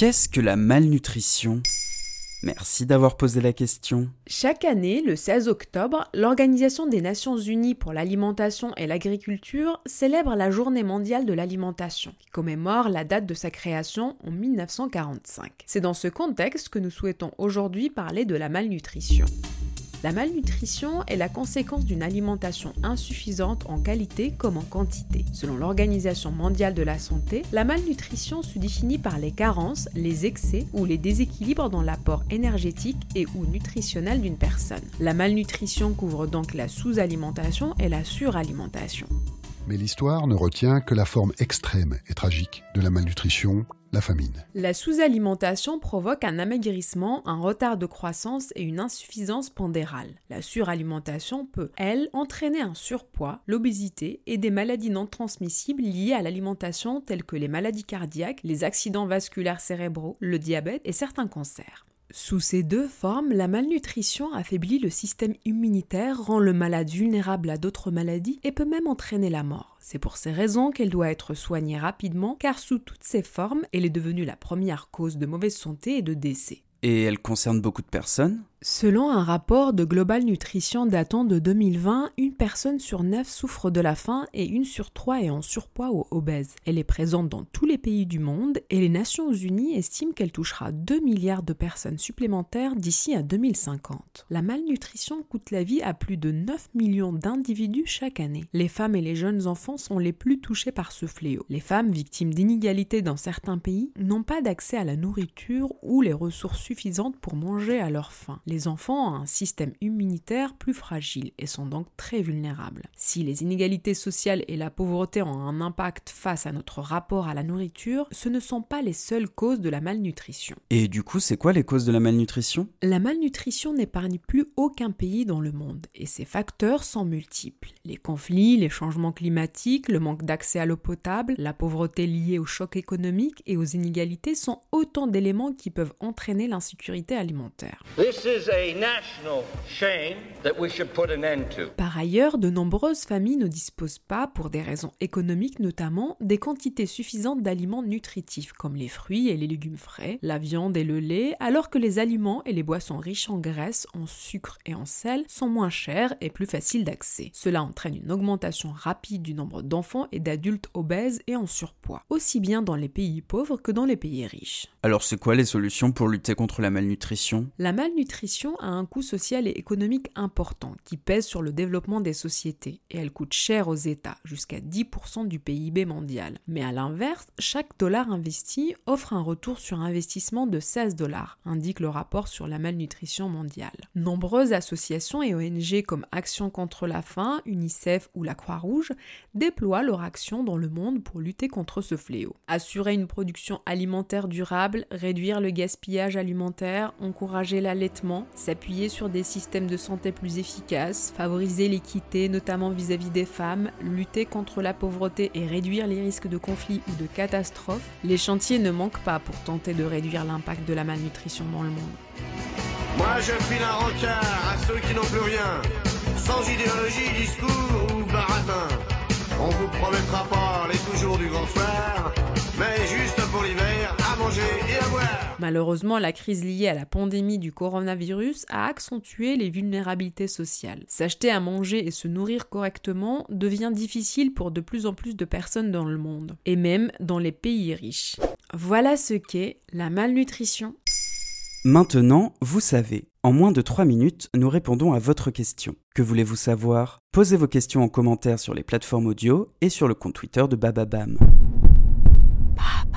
Qu'est-ce que la malnutrition? Merci d'avoir posé la question. Chaque année, le 16 octobre, l'Organisation des Nations Unies pour l'alimentation et l'agriculture célèbre la Journée mondiale de l'alimentation, qui commémore la date de sa création en 1945. C'est dans ce contexte que nous souhaitons aujourd'hui parler de la malnutrition. La malnutrition est la conséquence d'une alimentation insuffisante en qualité comme en quantité. Selon l'Organisation mondiale de la santé, la malnutrition se définit par les carences, les excès ou les déséquilibres dans l'apport énergétique et ou nutritionnel d'une personne. La malnutrition couvre donc la sous-alimentation et la suralimentation. Mais l'histoire ne retient que la forme extrême et tragique de la malnutrition, la famine. La sous-alimentation provoque un amaigrissement, un retard de croissance et une insuffisance pondérale. La suralimentation peut, elle, entraîner un surpoids, l'obésité et des maladies non transmissibles liées à l'alimentation telles que les maladies cardiaques, les accidents vasculaires cérébraux, le diabète et certains cancers. Sous ces deux formes, la malnutrition affaiblit le système immunitaire, rend le malade vulnérable à d'autres maladies et peut même entraîner la mort. C'est pour ces raisons qu'elle doit être soignée rapidement car sous toutes ses formes, elle est devenue la première cause de mauvaise santé et de décès. Et elle concerne beaucoup de personnes? Selon un rapport de Global Nutrition datant de 2020, une personne sur neuf souffre de la faim et une sur trois est en surpoids ou obèse. Elle est présente dans tous les pays du monde et les Nations Unies estiment qu'elle touchera 2 milliards de personnes supplémentaires d'ici à 2050. La malnutrition coûte la vie à plus de 9 millions d'individus chaque année. Les femmes et les jeunes enfants sont les plus touchés par ce fléau. Les femmes victimes d'inégalités dans certains pays n'ont pas d'accès à la nourriture ou les ressources suffisantes pour manger à leur faim les enfants ont un système immunitaire plus fragile et sont donc très vulnérables. Si les inégalités sociales et la pauvreté ont un impact face à notre rapport à la nourriture, ce ne sont pas les seules causes de la malnutrition. Et du coup, c'est quoi les causes de la malnutrition? La malnutrition n'épargne plus aucun pays dans le monde et ses facteurs sont multiples. Les conflits, les changements climatiques, le manque d'accès à l'eau potable, la pauvreté liée au choc économique et aux inégalités sont autant d'éléments qui peuvent entraîner l'insécurité alimentaire. Par ailleurs, de nombreuses familles ne disposent pas, pour des raisons économiques notamment, des quantités suffisantes d'aliments nutritifs comme les fruits et les légumes frais, la viande et le lait, alors que les aliments et les boissons riches en graisse, en sucre et en sel sont moins chers et plus faciles d'accès. Cela entraîne une augmentation rapide du nombre d'enfants et d'adultes obèses et en surpoids, aussi bien dans les pays pauvres que dans les pays riches. Alors c'est quoi les solutions pour lutter contre la malnutrition? La malnutrition a un coût social et économique important qui pèse sur le développement des sociétés et elle coûte cher aux États, jusqu'à 10% du PIB mondial. Mais à l'inverse, chaque dollar investi offre un retour sur investissement de 16 dollars, indique le rapport sur la malnutrition mondiale. Nombreuses associations et ONG comme Action contre la faim, UNICEF ou la Croix-Rouge déploient leur action dans le monde pour lutter contre ce fléau. Assurer une production alimentaire durable, réduire le gaspillage alimentaire, encourager l'allaitement, s'appuyer sur des systèmes de santé plus efficaces, favoriser l'équité notamment vis-à-vis des femmes, lutter contre la pauvreté et réduire les risques de conflits ou de catastrophes, les chantiers ne manquent pas pour tenter de réduire l'impact de la malnutrition dans le monde. Moi je file un rencard à ceux qui n'ont plus rien, sans idéologie, discours ou baratin. On vous promettra pas les toujours du grand soir, Malheureusement, la crise liée à la pandémie du coronavirus a accentué les vulnérabilités sociales. S'acheter à manger et se nourrir correctement devient difficile pour de plus en plus de personnes dans le monde, et même dans les pays riches. Voilà ce qu'est la malnutrition. Maintenant, vous savez. En moins de 3 minutes, nous répondons à votre question. Que voulez-vous savoir? Posez vos questions en commentaire sur les plateformes audio et sur le compte Twitter de Bababam. Baba.